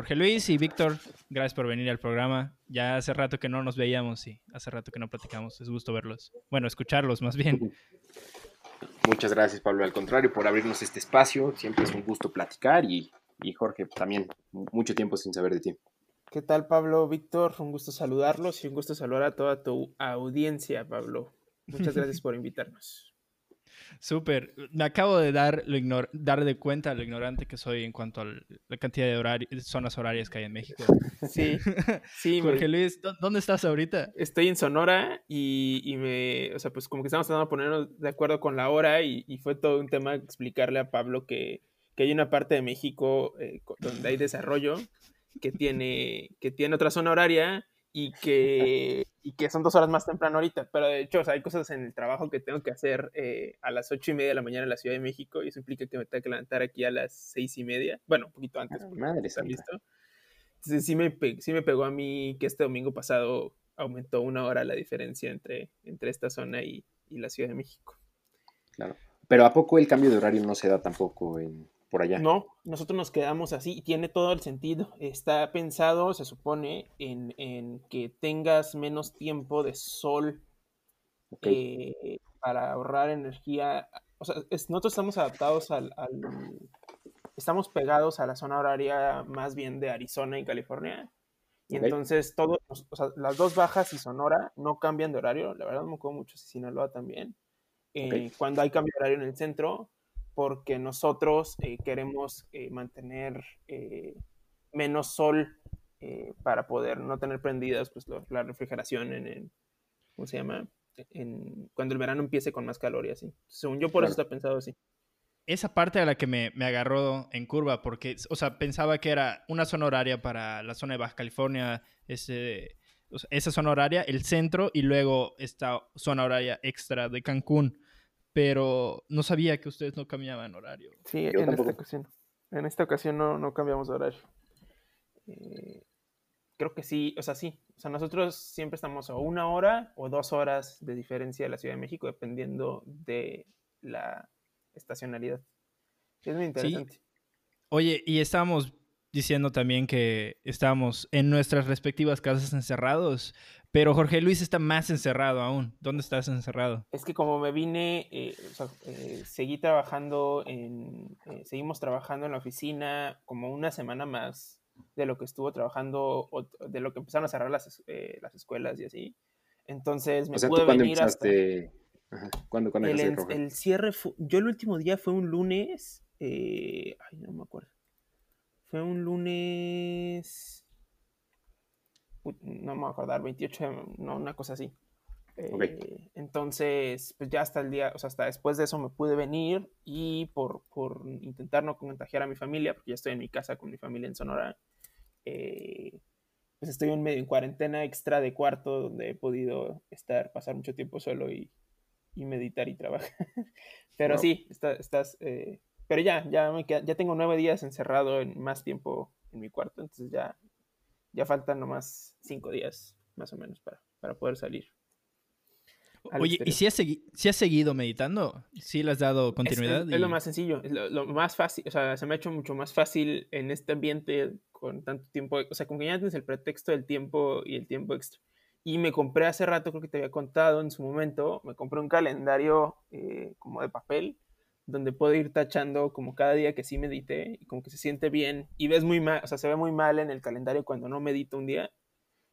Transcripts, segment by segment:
Jorge Luis y Víctor, gracias por venir al programa. Ya hace rato que no nos veíamos y hace rato que no platicamos. Es gusto verlos. Bueno, escucharlos más bien. Muchas gracias, Pablo. Al contrario, por abrirnos este espacio. Siempre es un gusto platicar y, y Jorge, también mucho tiempo sin saber de ti. ¿Qué tal, Pablo? Víctor, un gusto saludarlos y un gusto saludar a toda tu audiencia, Pablo. Muchas gracias por invitarnos. Súper. Me acabo de dar, lo dar de cuenta lo ignorante que soy en cuanto a la cantidad de zonas horarias que hay en México. Sí, sí. Jorge Luis, ¿dónde estás ahorita? Estoy en Sonora y, me, o sea, pues como que estamos tratando de ponernos de acuerdo con la hora y, fue todo un tema explicarle a Pablo que, hay una parte de México eh, donde hay desarrollo que tiene, que tiene otra zona horaria y que, y que son dos horas más temprano ahorita. Pero de hecho, hay cosas en el trabajo que tengo que hacer eh, a las ocho y media de la mañana en la Ciudad de México y eso implica que me tengo que levantar aquí a las seis y media. Bueno, un poquito antes. Ah, madre listo. Entonces sí me, sí me pegó a mí que este domingo pasado aumentó una hora la diferencia entre, entre esta zona y, y la Ciudad de México. Claro. Pero ¿a poco el cambio de horario no se da tampoco en, por allá. No, nosotros nos quedamos así y tiene todo el sentido. Está pensado, se supone, en, que tengas menos tiempo de sol eh, para ahorrar energía. O sea, nosotros estamos adaptados al, Estamos pegados a la zona horaria más bien de Arizona y California. Y entonces todos, o sea, las dos bajas y Sonora no cambian de horario. La verdad me acuerdo mucho si Sinaloa también. Eh, cuando hay cambio de horario en el centro, porque nosotros eh, queremos eh, mantener eh, menos sol para poder no tener prendidas pues, la refrigeración en, ¿cómo se llama? En, cuando el verano empiece con más calor y así. Según yo, por eso está pensado así. Esa parte a la que me, me, agarró en curva, porque, o sea, pensaba que era una zona horaria para la zona de Baja California, ese, esa zona horaria, el centro, y luego esta zona horaria extra de Cancún pero no sabía que ustedes no cambiaban horario. Sí, en esta ocasión. En esta ocasión no, no cambiamos horario. Eh, creo que sí, o sea, sí. O sea, nosotros siempre estamos a una hora o dos horas de diferencia de la Ciudad de México, dependiendo de la estacionalidad. Es muy interesante. Oye, y estábamos diciendo también que estábamos en nuestras respectivas casas encerrados, pero Jorge Luis está más encerrado aún. ¿Dónde estás encerrado? Es que como me vine, eh, eh, seguí trabajando en, eh, seguimos trabajando en la oficina como una semana más de lo que estuvo trabajando, de lo que empezaron a cerrar las, las escuelas y así. Entonces me pude venir hasta... ¿Cuándo, el, el, cierre yo el último día fue un lunes, ay, no me acuerdo. Fue un lunes no me voy a acordar, 28, no, una cosa así. Eh, entonces, pues ya hasta el día, o sea, hasta después de eso me pude venir y por, por intentar no contagiar a mi familia, porque ya estoy en mi casa con mi familia en Sonora, eh, pues estoy en medio en cuarentena extra de cuarto donde he podido estar, pasar mucho tiempo solo y, y meditar y trabajar. pero sí, estás, eh, pero ya, ya, me ya tengo nueve días encerrado en más tiempo en mi cuarto, entonces ya, ya faltan nomás cinco días, más o menos, para, para poder salir. Oye, ¿y si has, si has, seguido meditando? ¿Sí le has dado continuidad? Es, lo más sencillo, es lo, más fácil, o sea, se me ha hecho mucho más fácil en este ambiente con tanto tiempo, o sea, con que ya tienes el pretexto del tiempo y el tiempo extra. Y me compré hace rato, creo que te había contado en su momento, me compré un calendario eh, como de papel donde puedo ir tachando como cada día que sí medité y como que se siente bien y ves muy mal, o sea, se ve muy mal en el calendario cuando no medito un día.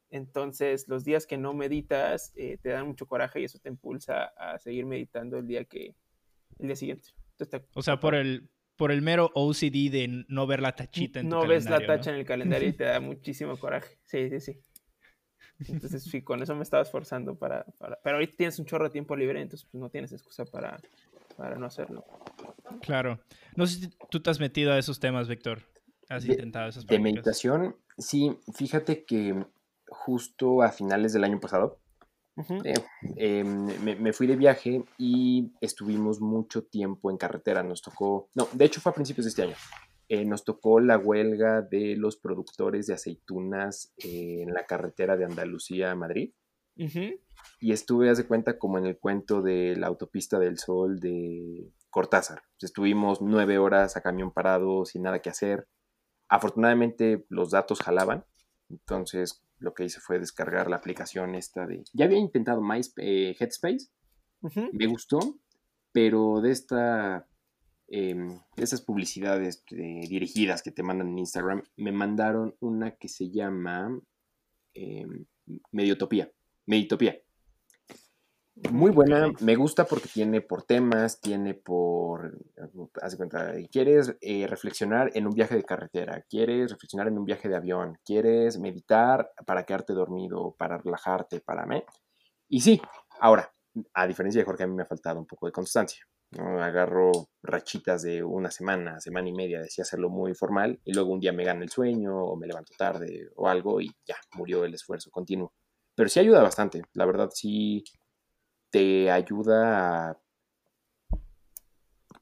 Entonces, los días que no meditas eh, te dan mucho coraje y eso te impulsa a seguir meditando el día que el día siguiente. o sea, por el por el mero OCD de no ver la tachita en no tu ves la tacha en el calendario y te da muchísimo coraje. Sí, sí, sí. Entonces, sí, con eso me estaba esforzando para, para, Pero ahorita tienes un chorro de tiempo libre, entonces pues no tienes excusa para, para no hacerlo. Claro. No sé si tú te has metido a esos temas, Víctor. ¿Has intentado esas De meditación, sí. Fíjate que justo a finales del año pasado eh, em, me, fui de viaje y estuvimos mucho tiempo en carretera. Nos tocó, no, de hecho fue a principios de este año. Eh, nos tocó la huelga de los productores de aceitunas en la carretera de Andalucía a Madrid. Y estuve, haz de cuenta, como en el cuento de la autopista del sol de Cortázar. Estuvimos nueve horas a camión parado, sin nada que hacer. Afortunadamente los datos jalaban, entonces lo que hice fue descargar la aplicación esta de... Ya había intentado My, eh, Headspace, me gustó, pero de esta... Em, de esas publicidades eh, dirigidas que te mandan en Instagram, me mandaron una que se llama em, Mediotopía. Meditopía. Muy buena, me gusta porque tiene por temas, tiene por, haz de cuenta, quieres eh, reflexionar en un viaje de carretera, quieres reflexionar en un viaje de avión, quieres meditar para quedarte dormido, para relajarte, para mí. Y sí, ahora, a diferencia de Jorge, a mí me ha faltado un poco de constancia. ¿no? Agarro rachitas de una semana, semana y media, decía hacerlo muy formal, y luego un día me gana el sueño, o me levanto tarde, o algo, y ya, murió el esfuerzo continuo. Pero sí ayuda bastante, la verdad sí te ayuda a...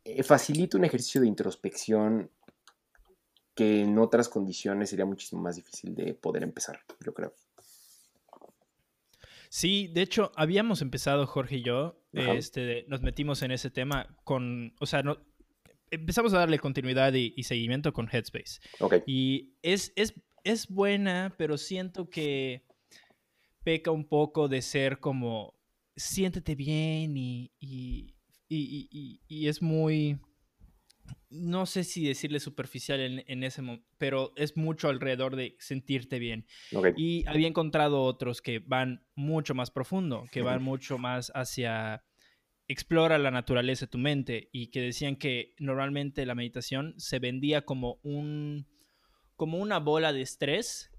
Eh, facilita un ejercicio de introspección que en otras condiciones sería muchísimo más difícil de poder empezar, yo creo. Sí, de hecho, habíamos empezado, Jorge y yo, este, nos metimos en ese tema con, o sea, no, empezamos a darle continuidad y, seguimiento con Headspace. Y es, es, es buena, pero siento que peca un poco de ser como siéntete bien y, y, es muy, no sé si decirle superficial en, ese momento, pero es mucho alrededor de sentirte bien. Y había encontrado otros que van mucho más profundo, que van mucho más hacia explora la naturaleza de tu mente y que decían que normalmente la meditación se vendía como un como una bola de estrés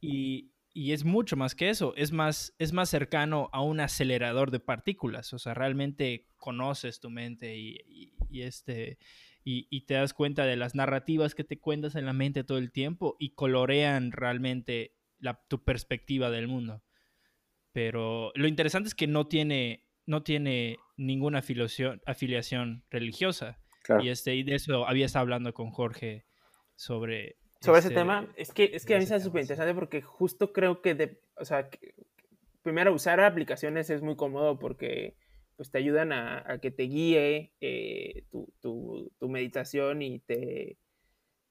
y y es mucho más que eso, es más, es más cercano a un acelerador de partículas, o sea, realmente conoces tu mente y, este, y, te das cuenta de las narrativas que te cuentas en la mente todo el tiempo y colorean realmente la, tu perspectiva del mundo. Pero lo interesante es que no tiene, no tiene ninguna afiliación, afiliación religiosa. Y, este, y de eso había estado hablando con Jorge sobre, sobre ese tema, es que, es que a mí se hace súper interesante porque justo creo que, de, o sea, primero usar aplicaciones es muy cómodo porque pues te ayudan a, que te guíe eh, tu, tu, meditación y te,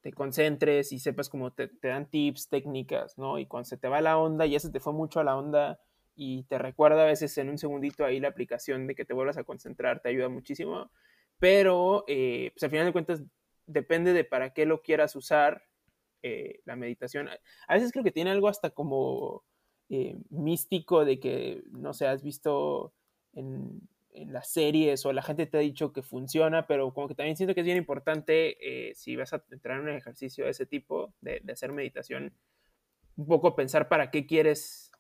te, concentres y sepas cómo te, te, dan tips, técnicas, ¿no? Y cuando se te va la onda, ya se te fue mucho a la onda y te recuerda a veces en un segundito ahí la aplicación de que te vuelvas a concentrar, te ayuda muchísimo. Pero, eh, pues al final de cuentas, depende de para qué lo quieras usar eh, la meditación. A veces creo que tiene algo hasta como eh, místico de que, no sé, has visto en, las series o la gente te ha dicho que funciona, pero como que también siento que es bien importante eh, si vas a entrar en un ejercicio de ese tipo, de, hacer meditación, un poco pensar para qué quieres,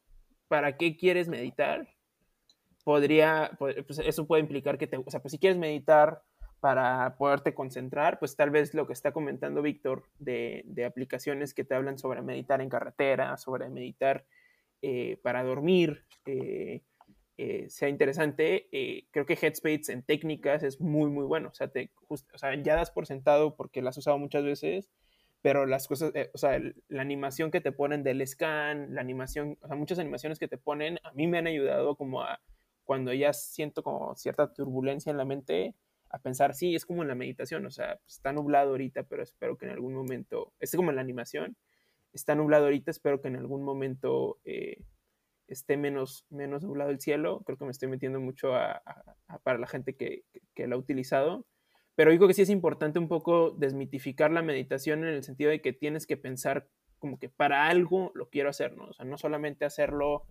para qué quieres meditar. Podría, pues eso puede implicar que te, o sea, pues si quieres meditar para poderte concentrar, pues tal vez lo que está comentando Víctor de, aplicaciones que te hablan sobre meditar en carretera, sobre meditar eh, para dormir, eh, eh, sea interesante. creo que Headspace en técnicas es muy, muy bueno. O sea, te, o sea, ya das por sentado porque lo has usado muchas veces, pero las cosas, o sea, la animación que te ponen del scan, la animación, o sea, muchas animaciones que te ponen, a mí me han ayudado como a cuando ya siento como cierta turbulencia en la mente, a pensar, sí, es como en la meditación, o sea, pues, está nublado ahorita, pero espero que en algún momento, es como en la animación, está nublado ahorita, espero que en algún momento eh, esté menos, menos nublado el cielo, creo que me estoy metiendo mucho para la gente que, lo ha utilizado, pero digo que sí es importante un poco desmitificar la meditación en el sentido de que tienes que pensar como que para algo lo quiero hacer, ¿no? O sea, no solamente hacerlo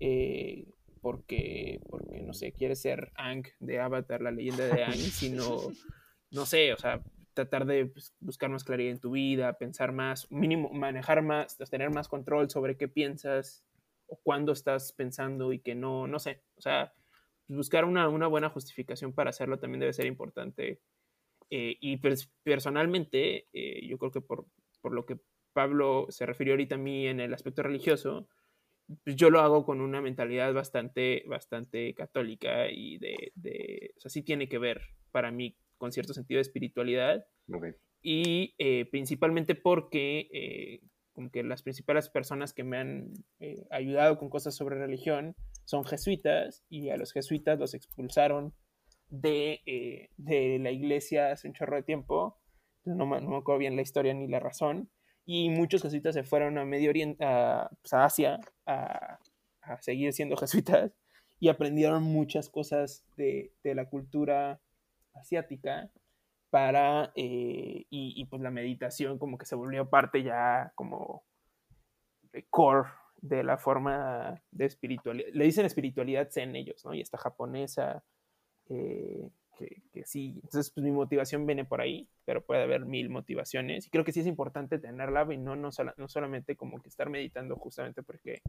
eh, porque, porque no sé, quieres ser Ang de Avatar, la leyenda de Ang, sino, no sé, o sea, tratar de pues, buscar más claridad en tu vida, pensar más, mínimo, manejar más, tener más control sobre qué piensas o cuándo estás pensando y que no, no sé, o sea, buscar una, buena justificación para hacerlo también debe ser importante. Eh, y pues, personalmente, eh, yo creo que por, por lo que Pablo se refirió ahorita a mí en el aspecto religioso, pues yo lo hago con una mentalidad bastante, bastante católica y de, de, o sea, sí tiene que ver para mí con cierto sentido de espiritualidad. Y eh, principalmente porque eh, como que las principales personas que me han eh, ayudado con cosas sobre religión son jesuitas y a los jesuitas los expulsaron de, de la iglesia hace un chorro de tiempo no, me acuerdo bien la historia ni la razón, y muchos jesuitas se fueron a Medio Oriente, a, pues, Asia, a, seguir siendo jesuitas, y aprendieron muchas cosas de, la cultura asiática para, eh, y, pues la meditación como que se volvió parte ya como de core de la forma de espiritualidad. Le dicen espiritualidad zen ellos, ¿no? Y esta japonesa, eh, que, sí. Entonces, pues mi motivación viene por ahí, pero puede haber mil motivaciones. Y creo que sí es importante tenerla y no, no, no solamente como que estar meditando justamente porque,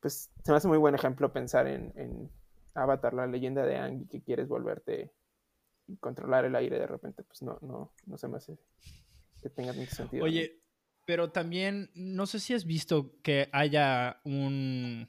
pues, se me hace muy buen ejemplo pensar en, Avatar, la leyenda de Ang, y que quieres volverte y controlar el aire de repente, pues no, no, no se me hace que tenga mucho sentido. Oye, pero también, no sé si has visto que haya un,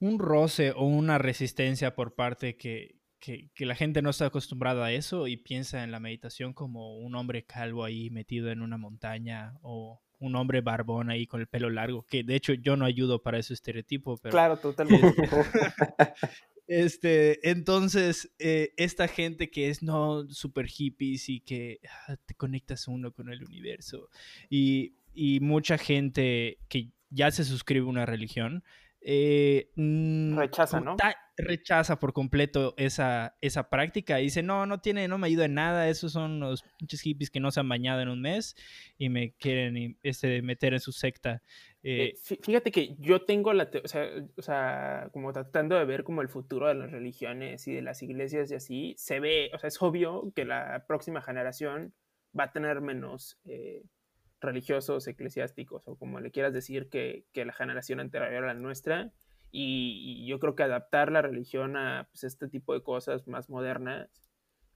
un roce o una resistencia por parte que, que, la gente no está acostumbrada a eso y piensa en la meditación como un hombre calvo ahí metido en una montaña o un hombre barbón ahí con el pelo largo, que de hecho yo no ayudo para ese estereotipo. Pero, claro, totalmente. Este, entonces, eh, esta gente que es no super hippies y que ah, te conectas uno con el universo y, y, mucha gente que ya se suscribe a una religión, eh, mm, rechaza, ¿no? Rechaza por completo esa, esa práctica y dice, no, no tiene, no me ayuda en nada, esos son los pinches hippies que no se han bañado en un mes y me quieren este, meter en su secta. Eh, eh, fíjate que yo tengo la, o sea, o sea, como tratando de ver como el futuro de las religiones y de las iglesias y así, se ve, o sea, es obvio que la próxima generación va a tener menos eh, religiosos, eclesiásticos, o como le quieras decir, que, que la generación anterior a la nuestra. Y, yo creo que adaptar la religión a pues, este tipo de cosas más modernas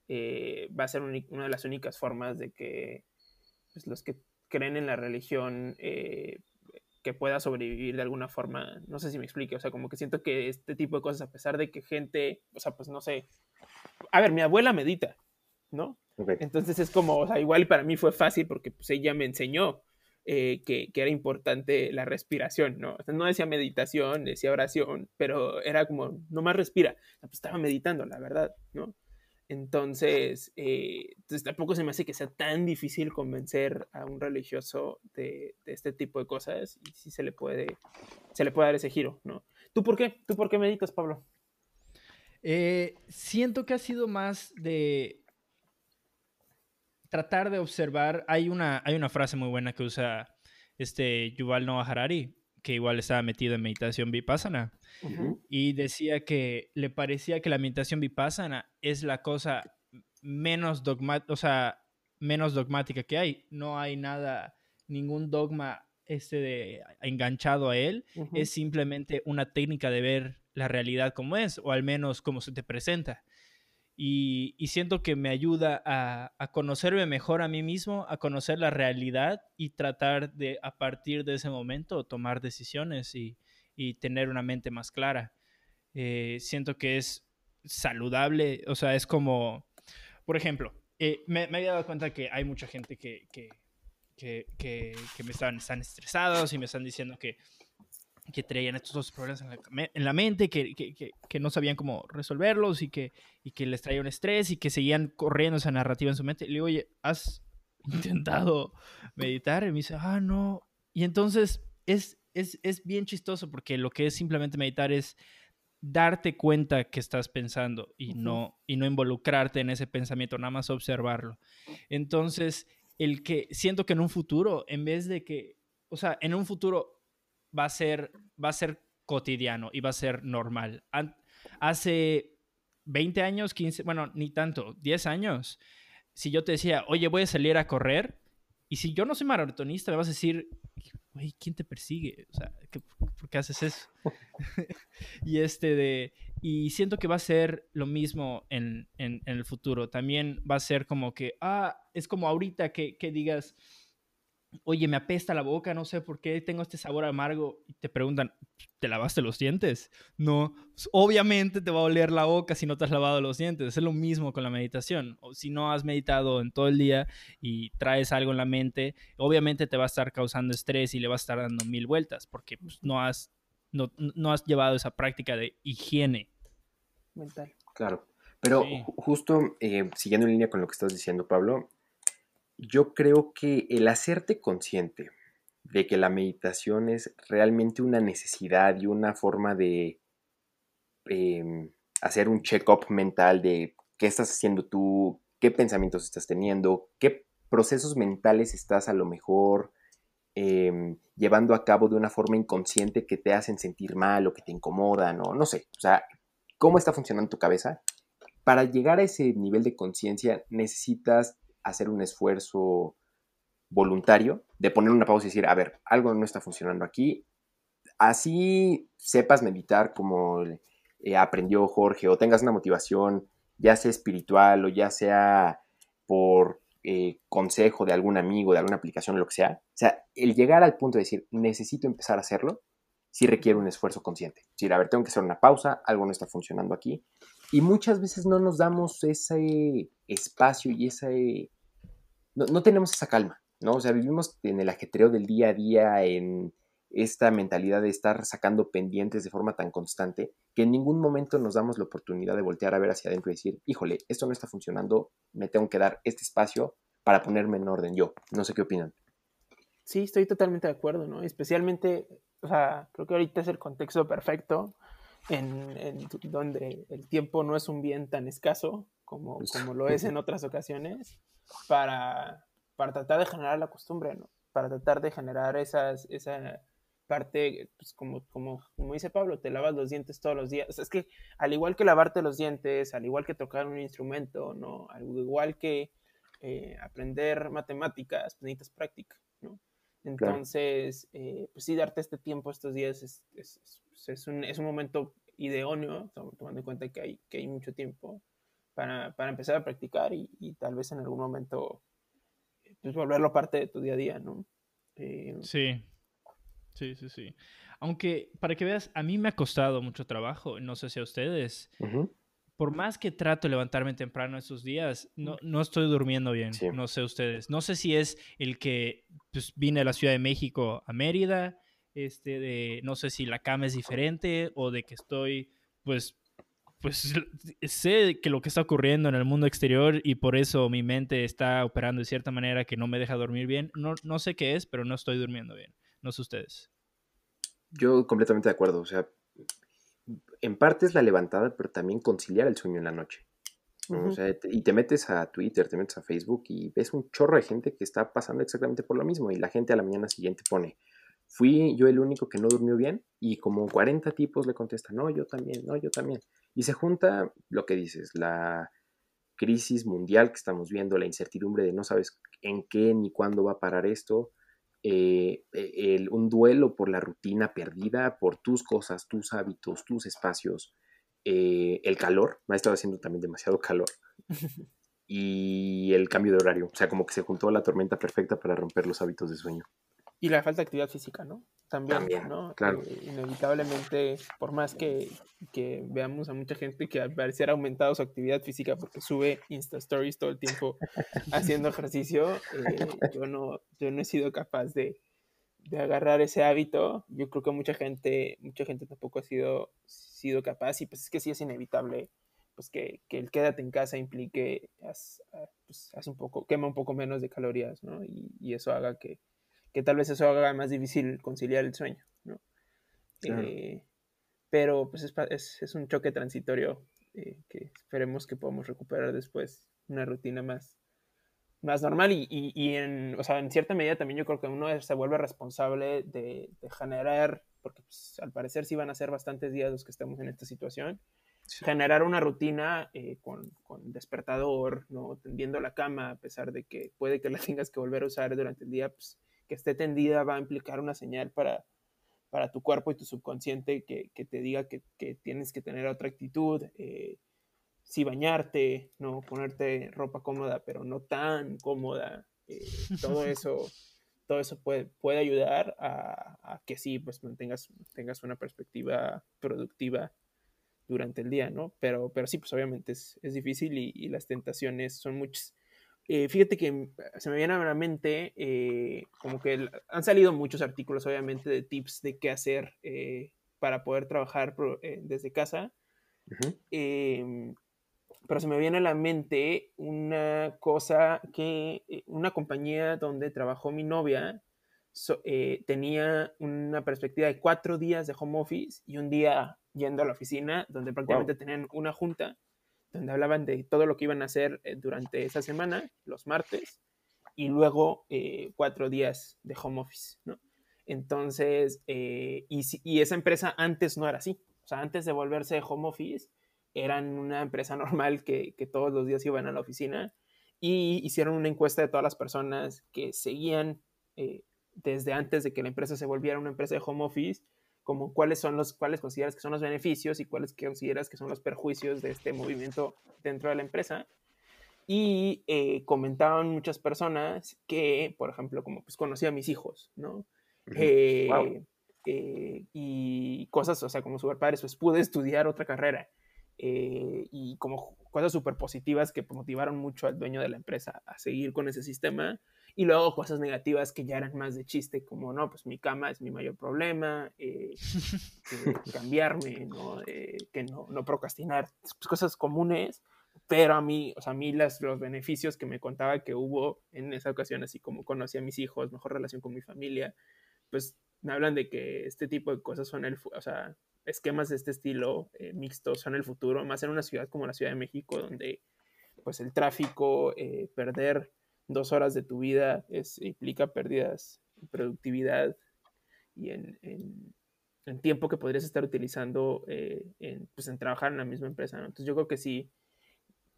va a ser una de las únicas formas de que pues, los que creen en la religión que pueda sobrevivir de alguna forma. No sé si me explique, o sea, como que siento que este tipo de cosas, a pesar de que gente, o sea, pues no sé. A ver, mi abuela medita, ¿no? Entonces es como, o sea, igual para mí fue fácil porque pues ella me enseñó eh, que, era importante la respiración, ¿no? No decía meditación, decía oración, pero era como, no más respira. Pues estaba meditando, la verdad, ¿no? Entonces, eh, entonces, tampoco se me hace que sea tan difícil convencer a un religioso de, este tipo de cosas y sí se le puede, se le puede dar ese giro, ¿no? ¿Tú por qué? ¿Tú por qué meditas, Pablo? Eh, siento que ha sido más de tratar de observar. Hay una, hay una frase muy buena que usa este Yuval Noah Harari, que igual estaba metido en meditación vipassana. Y decía que le parecía que la meditación vipassana es la cosa menos, o sea, menos dogmática que hay. No hay nada, ningún dogma este de, enganchado a él. Es simplemente una técnica de ver la realidad como es, o al menos como se te presenta. Y, siento que me ayuda a, a, conocerme mejor a mí mismo, a conocer la realidad y tratar de, a partir de ese momento, tomar decisiones y, y tener una mente más clara. Eh, siento que es saludable, o sea, es como, por ejemplo, eh, me, me, había dado cuenta que hay mucha gente que, que, que, que me están, están estresados y me están diciendo que que traían estos dos problemas en la, mente, que, que, que, no sabían cómo resolverlos y que, y que les traía un estrés y que seguían corriendo esa narrativa en su mente. Y le digo, oye, ¿has intentado meditar? Y me dice, ah, no. Y entonces es, es, es bien chistoso porque lo que es simplemente meditar es darte cuenta que estás pensando y, no, y no involucrarte en ese pensamiento, nada más observarlo. Entonces, el que siento que en un futuro, en vez de que, o sea, en un futuro va a ser, va a ser cotidiano y va a ser normal. Hace 20 años, 15, bueno, ni tanto, 10 años, si yo te decía, oye, voy a salir a correr, y si yo no soy maratonista, me vas a decir, güey, ¿quién te persigue? O sea, ¿por qué haces eso? y este de, y siento que va a ser lo mismo en, en, el futuro. También va a ser como que, ah, es como ahorita que, que digas, oye, me apesta la boca, no sé por qué tengo este sabor amargo, y te preguntan, ¿te lavaste los dientes? No, pues, obviamente te va a oler la boca si no te has lavado los dientes, es lo mismo con la meditación, o si no has meditado en todo el día y traes algo en la mente, obviamente te va a estar causando estrés y le va a estar dando mil vueltas, porque pues, no, has, no, has llevado esa práctica de higiene. Mental. Claro, pero justo eh, siguiendo en línea con lo que estás diciendo, Pablo, yo creo que el hacerte consciente de que la meditación es realmente una necesidad y una forma de em, hacer un check-up mental de qué estás haciendo tú, qué pensamientos estás teniendo, qué procesos mentales estás a lo mejor em, llevando a cabo de una forma inconsciente que te hacen sentir mal o que te incomodan o no sé, o sea, cómo está funcionando tu cabeza. Para llegar a ese nivel de conciencia necesitas hacer un esfuerzo voluntario de poner una pausa y decir, a ver, algo no está funcionando aquí. Así sepas meditar como eh, aprendió Jorge o tengas una motivación, ya sea espiritual o ya sea por eh, consejo de algún amigo, de alguna aplicación, lo que sea. O sea, el llegar al punto de decir, necesito empezar a hacerlo, sí requiere un esfuerzo consciente. Es decir, a ver, tengo que hacer una pausa, algo no está funcionando aquí. Y muchas veces no nos damos ese espacio y ese... No, no tenemos esa calma. ¿no? O sea, vivimos en el ajetreo del día a día, en esta mentalidad de estar sacando pendientes de forma tan constante, que en ningún momento nos damos la oportunidad de voltear a ver hacia adentro y decir, híjole, esto no está funcionando, me tengo que dar este espacio para ponerme en orden yo. No sé qué opinan. Sí, estoy totalmente de acuerdo, ¿no? Especialmente, o sea, creo que ahorita es el contexto perfecto en, en donde el tiempo no es un bien tan escaso como, como lo es en otras ocasiones para para tratar de generar la costumbre, ¿no? Para tratar de generar esas, esa parte, pues como, como, como dice Pablo, te lavas los dientes todos los días. O sea, es que al igual que lavarte los dientes, al igual que tocar un instrumento, ¿no? Al igual que eh, aprender matemáticas, pues necesitas práctica, ¿no? Entonces, eh, pues sí, darte este tiempo estos días es, es, es, un, es un, momento idóneo, tomando en cuenta que hay, que hay mucho tiempo para, para empezar a practicar y, y, tal vez en algún momento pues, volverlo parte de tu día a día, ¿no? Eh, sí, sí, sí, sí. Aunque, para que veas, a mí me ha costado mucho trabajo, no sé si a ustedes. Por más que trato de levantarme temprano estos días, no, no estoy durmiendo bien, no sé ustedes. No sé si es el que pues, vine a la Ciudad de México a Mérida, este, de, no sé si la cama es diferente o de que estoy, pues, pues sé que lo que está ocurriendo en el mundo exterior y por eso mi mente está operando de cierta manera que no me deja dormir bien. No, no sé qué es, pero no estoy durmiendo bien. No sé ustedes. Yo completamente de acuerdo. O sea, en parte es la levantada, pero también conciliar el sueño en la noche. o sea, y te metes a Twitter, te metes a Facebook y ves un chorro de gente que está pasando exactamente por lo mismo. Y la gente a la mañana siguiente pone, Fui yo el único que no durmió bien y como 40 tipos le contestan, no, yo también, no, yo también. Y se junta lo que dices, la crisis mundial que estamos viendo, la incertidumbre de no sabes en qué ni cuándo va a parar esto, eh, el, un duelo por la rutina perdida, por tus cosas, tus hábitos, tus espacios, eh, el calor, me ha estado haciendo también demasiado calor, y el cambio de horario, o sea, como que se juntó la tormenta perfecta para romper los hábitos de sueño. Y la falta de actividad física, ¿no? También, ¿no? Claro. Eh, inevitablemente, por más que, que, veamos a mucha gente que al parecer ha aumentado su actividad física porque sube Insta Stories todo el tiempo haciendo ejercicio, eh, yo, no, yo no he sido capaz de, de, agarrar ese hábito. Yo creo que mucha gente, mucha gente tampoco ha sido, sido capaz y pues es que sí es inevitable pues que, que el quédate en casa implique, haz, pues, haz un poco, quema un poco menos de calorías, ¿no? Y, y eso haga que que tal vez eso haga más difícil conciliar el sueño, ¿no? Eh, pero pues es, es, un choque transitorio eh, que esperemos que podamos recuperar después una rutina más, más normal y, y, en, o sea, en cierta medida también yo creo que uno se vuelve responsable de, generar, porque pues, al parecer sí van a ser bastantes días los que estemos en esta situación, generar una rutina eh, con, con, despertador, no tendiendo la cama, a pesar de que puede que la tengas que volver a usar durante el día, pues que esté tendida va a implicar una señal para, para tu cuerpo y tu subconsciente que, que te diga que, que, tienes que tener otra actitud, eh, si bañarte, no ponerte ropa cómoda, pero no tan cómoda, eh, todo eso, todo eso puede, puede ayudar a, a, que sí, pues mantengas tengas una perspectiva productiva durante el día, ¿no? Pero, pero sí, pues obviamente es, es difícil y, y, las tentaciones son muchas. Eh, fíjate que se me viene a la mente eh, como que han salido muchos artículos, obviamente, de tips de qué hacer eh, para poder trabajar desde casa. Em, pero se me viene a la mente una cosa que, una compañía donde trabajó mi novia, tenía una perspectiva de cuatro días de home office y un día yendo a la oficina, donde prácticamente tenían una junta, donde hablaban de todo lo que iban a hacer eh, durante esa semana, los martes, y luego cuatro días de home office. Entonces, y, y esa empresa antes no era así. O sea, antes de volverse home office, eran una empresa normal que, todos los días iban a la oficina y hicieron una encuesta de todas las personas que seguían eh, desde antes de que la empresa se volviera una empresa de home office, como cuáles son los, cuáles consideras que son los beneficios y cuáles consideras que son los perjuicios de este movimiento dentro de la empresa. Y eh, comentaban muchas personas que, por ejemplo, como pues conocía a mis hijos, ¿no? Eh, y cosas, o sea, como super padres, pues pude estudiar otra carrera eh, y como cosas súper positivas que motivaron mucho al dueño de la empresa a seguir con ese sistema. Y luego cosas negativas que ya eran más de chiste, como, no, pues mi cama es mi mayor problema, eh, cambiarme, ¿no? que no, no procrastinar, pues, cosas comunes, pero a mí, o sea, a mí las, los beneficios que me contaba que hubo en esa ocasión, así como conocí a mis hijos, mejor relación con mi familia, pues me hablan de que este tipo de cosas son el, o sea, esquemas de este estilo eh, mixtos son el futuro, más en una ciudad como la Ciudad de México, donde pues el tráfico, eh, perder dos horas de tu vida implica pérdidas en productividad y en, tiempo que podrías estar utilizando eh, en, pues, en trabajar en la misma empresa. Entonces yo creo que sí,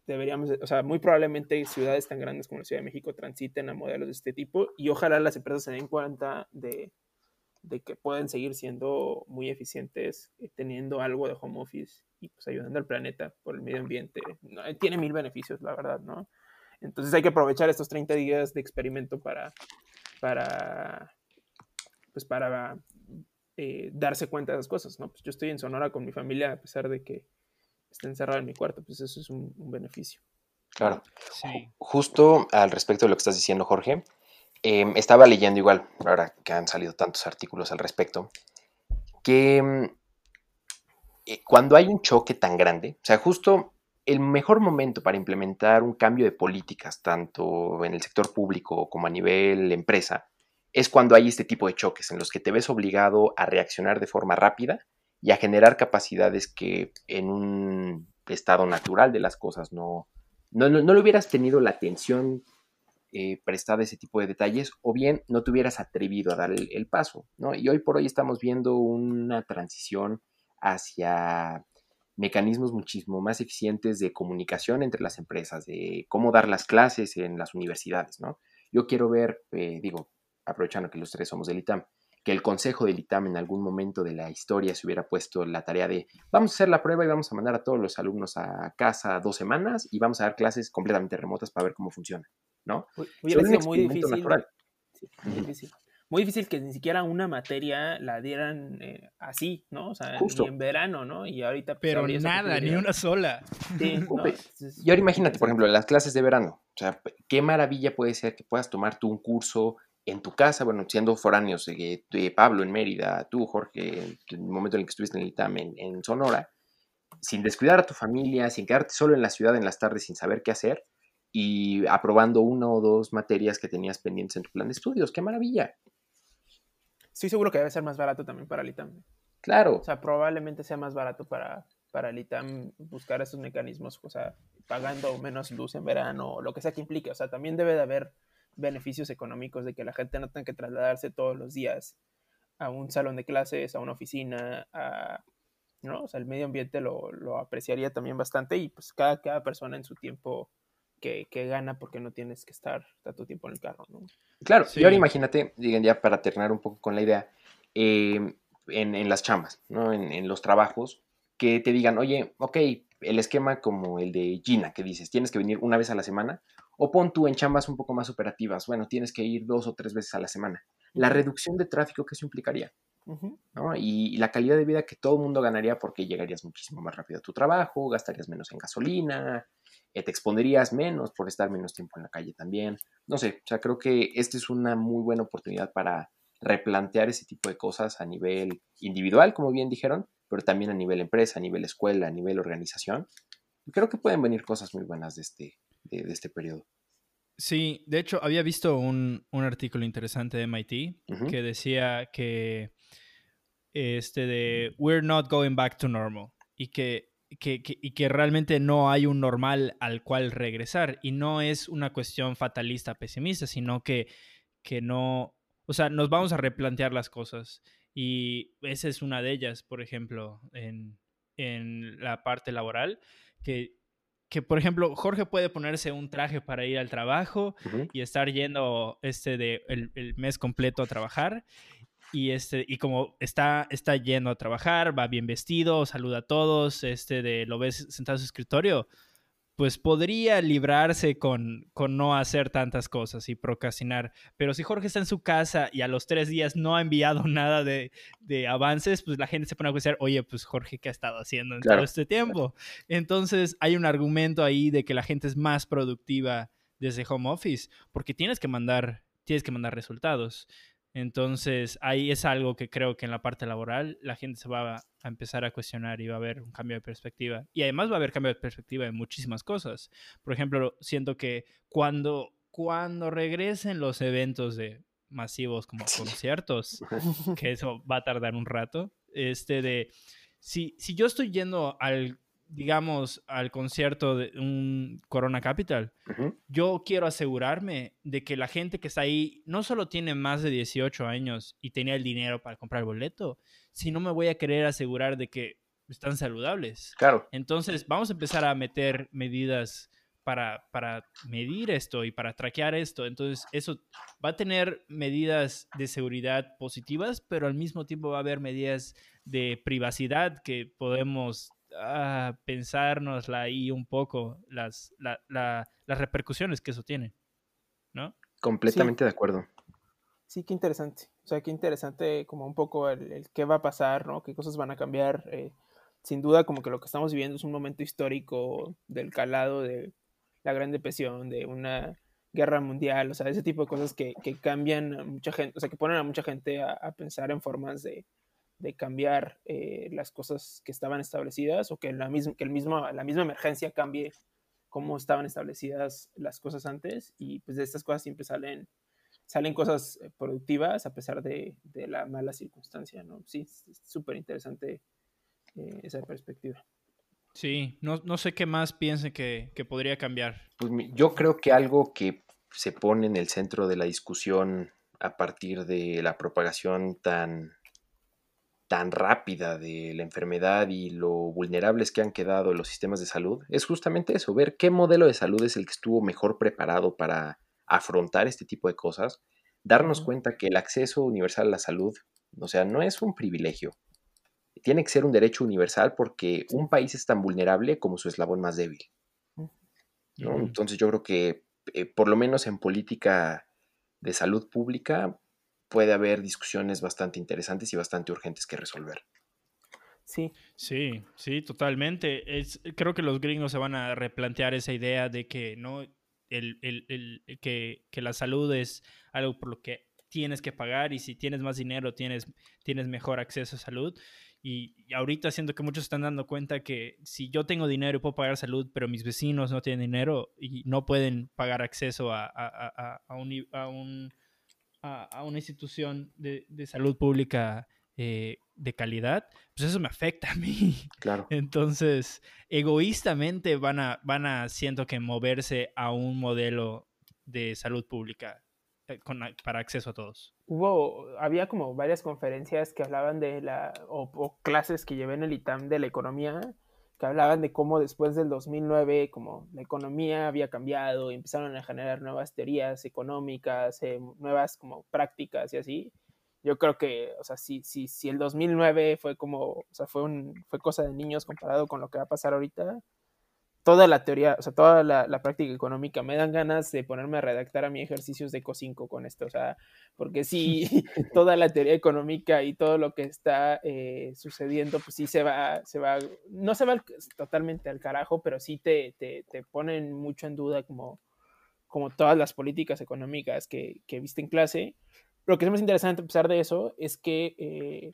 deberíamos, o sea, muy probablemente ciudades tan grandes como la Ciudad de México transiten a modelos de este tipo y ojalá las empresas se den cuenta de que pueden seguir siendo muy eficientes eh, teniendo algo de home office y pues ayudando al planeta por el medio ambiente. Eh, tiene mil beneficios, la verdad, ¿no? Entonces hay que aprovechar estos 30 días de experimento para, para, pues para eh, darse cuenta de esas cosas, ¿no? Pues yo estoy en Sonora con mi familia a pesar de que esté encerrado en mi cuarto, pues eso es un, un beneficio. Claro. Sí. Justo al respecto de lo que estás diciendo, Jorge, Em, estaba leyendo igual, ahora que han salido tantos artículos al respecto, que mm, eh, cuando hay un choque tan grande, o sea, justo el mejor momento para implementar un cambio de políticas, tanto en el sector público como a nivel empresa, es cuando hay este tipo de choques en los que te ves obligado a reaccionar de forma rápida y a generar capacidades que en un estado natural de las cosas no, no, no, no le hubieras tenido la atención eh, prestada ese tipo de detalles o bien no te hubieras atrevido a dar el, paso, ¿no? Y hoy por hoy estamos viendo una transición hacia mecanismos muchísimo más eficientes de comunicación entre las empresas, de cómo dar las clases en las universidades, ¿no? Yo quiero ver, eh, digo, aprovechando que los tres somos del ITAM, que el consejo del ITAM en algún momento de la historia se hubiera puesto la tarea de vamos a hacer la prueba y vamos a mandar a todos los alumnos a casa dos semanas y vamos a dar clases completamente remotas para ver cómo funciona. ¿no? Hubiera sido muy difícil, difícil. Muy difícil que ni siquiera una materia la dieran eh, así, ¿no? O sea, ni en verano, ¿no? Y ahorita... Pues, Pero nada, ni una sola. Sí, y ahora imagínate, por ejemplo, las clases de verano. O sea, qué maravilla puede ser que puedas tomar tú un curso en tu casa, bueno, siendo foráneos, eh, Pablo en Mérida, tú, Jorge, en el momento en el que estuviste en el ITAM en Sonora, sin descuidar a tu familia, sin quedarte solo en la ciudad en las tardes sin saber qué hacer, y aprobando una o dos materias que tenías pendientes en tu plan de estudios. ¡Qué maravilla! Estoy seguro que debe ser más barato también para el ITAM. Claro. O sea, probablemente sea más barato para, para el ITAM buscar esos mecanismos, o sea, pagando menos luz en verano, o lo que sea que implique. O sea, también debe de haber beneficios económicos de que la gente no tenga que trasladarse todos los días a un salón de clases, a una oficina, a, ¿no? O sea, el medio ambiente lo, lo apreciaría también bastante y pues cada, cada persona en su tiempo que, gana porque no tienes que estar tanto tiempo en el carro, ¿no? Claro, y ahora imagínate, digan ya para terminar un poco con la idea, em, en, las chambas, ¿no? En, los trabajos, que te digan, oye, ok, el esquema como el de Gina, que dices, tienes que venir una vez a la semana, o pon tú en chambas un poco más operativas, bueno, tienes que ir dos o tres veces a la semana. La reducción de tráfico que eso implicaría. ¿no? y, la calidad de vida que todo el mundo ganaría porque llegarías muchísimo más rápido a tu trabajo, gastarías menos en gasolina, eh, te expondrías menos por estar menos tiempo en la calle también. No sé, o sea, creo que esta es una muy buena oportunidad para replantear ese tipo de cosas a nivel individual, como bien dijeron, pero también a nivel empresa, a nivel escuela, a nivel organización. creo que pueden venir cosas muy buenas de este, de, este periodo. Sí, de hecho había visto un, artículo interesante de MIT que decía que este de we're not going back to normal y que, que, y que realmente no hay un normal al cual regresar y no es una cuestión fatalista pesimista, sino que, que no, o sea, nos vamos a replantear las cosas y esa es una de ellas, por ejemplo, en, en la parte laboral, que, que, por ejemplo, Jorge puede ponerse un traje para ir al trabajo y estar yendo este de el, el, mes completo a trabajar. Y, este, y como está, está yendo a trabajar, va bien vestido, saluda a todos, este de, lo ves sentado en su escritorio, pues podría librarse con, con no hacer tantas cosas y procrastinar. Pero si Jorge está en su casa y a los tres días no ha enviado nada de, avances, pues la gente se pone a pensar, oye, pues Jorge, ¿qué ha estado haciendo en todo este tiempo? Entonces hay un argumento ahí de que la gente es más productiva desde home office porque tienes que mandar, tienes que mandar resultados. Entonces, ahí es algo que creo que en la parte laboral la gente se va a empezar a cuestionar y va a haber un cambio de perspectiva. Y además va a haber cambio de perspectiva en muchísimas cosas. Por ejemplo, siento que cuando, cuando regresen los eventos de masivos como conciertos, que eso va a tardar un rato, este de, si, si yo estoy yendo al digamos, al concierto de un Corona Capital, yo quiero asegurarme de que la gente que está ahí no solo tiene más de 18 años y tenía el dinero para comprar el boleto, sino me voy a querer asegurar de que están saludables. Claro. Entonces, vamos a empezar a meter medidas para, para medir esto y para traquear esto. Entonces, eso va a tener medidas de seguridad positivas, pero al mismo tiempo va a haber medidas de privacidad que podemos a pensárnosla ahí un poco, las, las repercusiones que eso tiene, ¿no? Completamente de acuerdo. Sí, qué interesante. O sea, qué interesante como un poco el, qué va a pasar, ¿no? Qué cosas van a cambiar. Eh, sin duda, como que lo que estamos viviendo es un momento histórico del calado de la Gran Depresión, de una guerra mundial, o sea, ese tipo de cosas que, cambian a mucha gente, o sea, que ponen a mucha gente a pensar en formas de, de cambiar eh, las cosas que estaban establecidas o que, la, que el mismo, la misma emergencia cambie cómo estaban establecidas las cosas antes y pues de estas cosas siempre salen, salen cosas eh, productivas a pesar de, la mala circunstancia, ¿no? Sí, es súper interesante eh, esa perspectiva. Sí, no, sé qué más piense que, que podría cambiar. Pues yo creo que algo que se pone en el centro de la discusión a partir de la propagación tan tan rápida de la enfermedad y lo vulnerables que han quedado los sistemas de salud es justamente eso, ver qué modelo de salud es el que estuvo mejor preparado para afrontar este tipo de cosas, darnos cuenta que el acceso universal a la salud, o sea, no es un privilegio, tiene que ser un derecho universal porque un país es tan vulnerable como su eslabón más débil. Entonces yo creo que eh, por lo menos en política de salud pública puede haber discusiones bastante interesantes y bastante urgentes que resolver. Sí. Sí, sí, totalmente. Es, creo que los gringos se van a replantear esa idea de que no el, el, que, que, la salud es algo por lo que tienes que pagar y si tienes más dinero tienes, tienes mejor acceso a salud. Y, ahorita siento que muchos están dando cuenta que si yo tengo dinero y puedo pagar salud, pero mis vecinos no tienen dinero y no pueden pagar acceso a, a, a un, un a, una institución de, salud pública eh, de calidad, pues eso me afecta a mí. Claro. Entonces, egoístamente van a, van a, siento que moverse a un modelo de salud pública eh, para acceso a todos. Hubo, había como varias conferencias que hablaban de la, o, o clases que llevé en el ITAM de la economía, que hablaban de cómo después del 2009, como la economía había cambiado y empezaron a generar nuevas teorías económicas, eh, nuevas como prácticas y así. Yo creo que, o sea, si, si, si el 2009 fue como, o sea, fue, un, fue cosa de niños comparado con lo que va a pasar ahorita, toda la teoría, o sea, toda la, práctica económica, me dan ganas de ponerme a redactar a mi ejercicios de COSINCO con esto, o sea, porque sí, toda la teoría económica y todo lo que está eh, sucediendo, pues sí se va, se va, no se va totalmente al carajo, pero sí te, te, te, ponen mucho en duda como, como todas las políticas económicas que, que viste en clase. Lo que es más interesante a pesar de eso es que... Eh,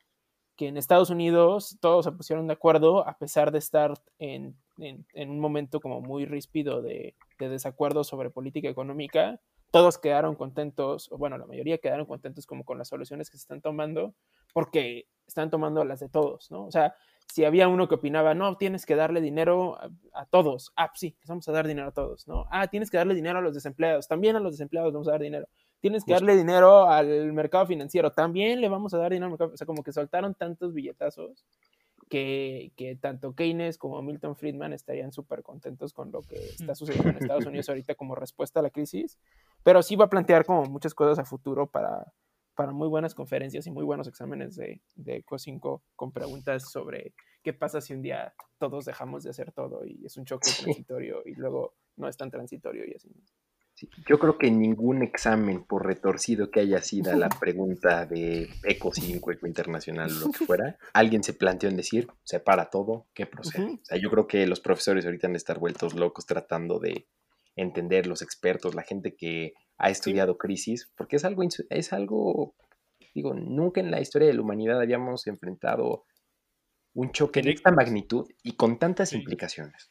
que en Estados Unidos todos se pusieron de acuerdo a pesar de estar en en, un momento como muy ríspido de, de desacuerdo sobre política económica, todos quedaron contentos, o bueno, la mayoría quedaron contentos como con las soluciones que se están tomando, porque están tomando las de todos, ¿no? O sea, si había uno que opinaba, no, tienes que darle dinero a, todos, ah, sí, vamos a dar dinero a todos, ¿no? Ah, tienes que darle dinero a los desempleados, también a los desempleados vamos a dar dinero. Tienes que darle dinero al mercado financiero, también le vamos a dar dinero al mercado, o sea, como que soltaron tantos billetazos que, que, tanto Keynes como Milton Friedman estarían súper contentos con lo que está sucediendo en Estados Unidos ahorita como respuesta a la crisis, pero sí va a plantear como muchas cosas a futuro para, para muy buenas conferencias y muy buenos exámenes de, de ECO5 con preguntas sobre qué pasa si un día todos dejamos de hacer todo y es un choque transitorio y luego no es tan transitorio y así yo creo que ningún examen, por retorcido que haya sido la pregunta de ECO 5, ECO Internacional o lo que fuera, alguien se planteó en decir, separa todo, ¿qué procede? O sea, yo creo que los profesores ahorita han de estar vueltos locos tratando de entender los expertos, la gente que ha estudiado crisis, porque es algo, es algo, digo, nunca en la historia de la humanidad habíamos enfrentado un choque de esta magnitud y con tantas implicaciones.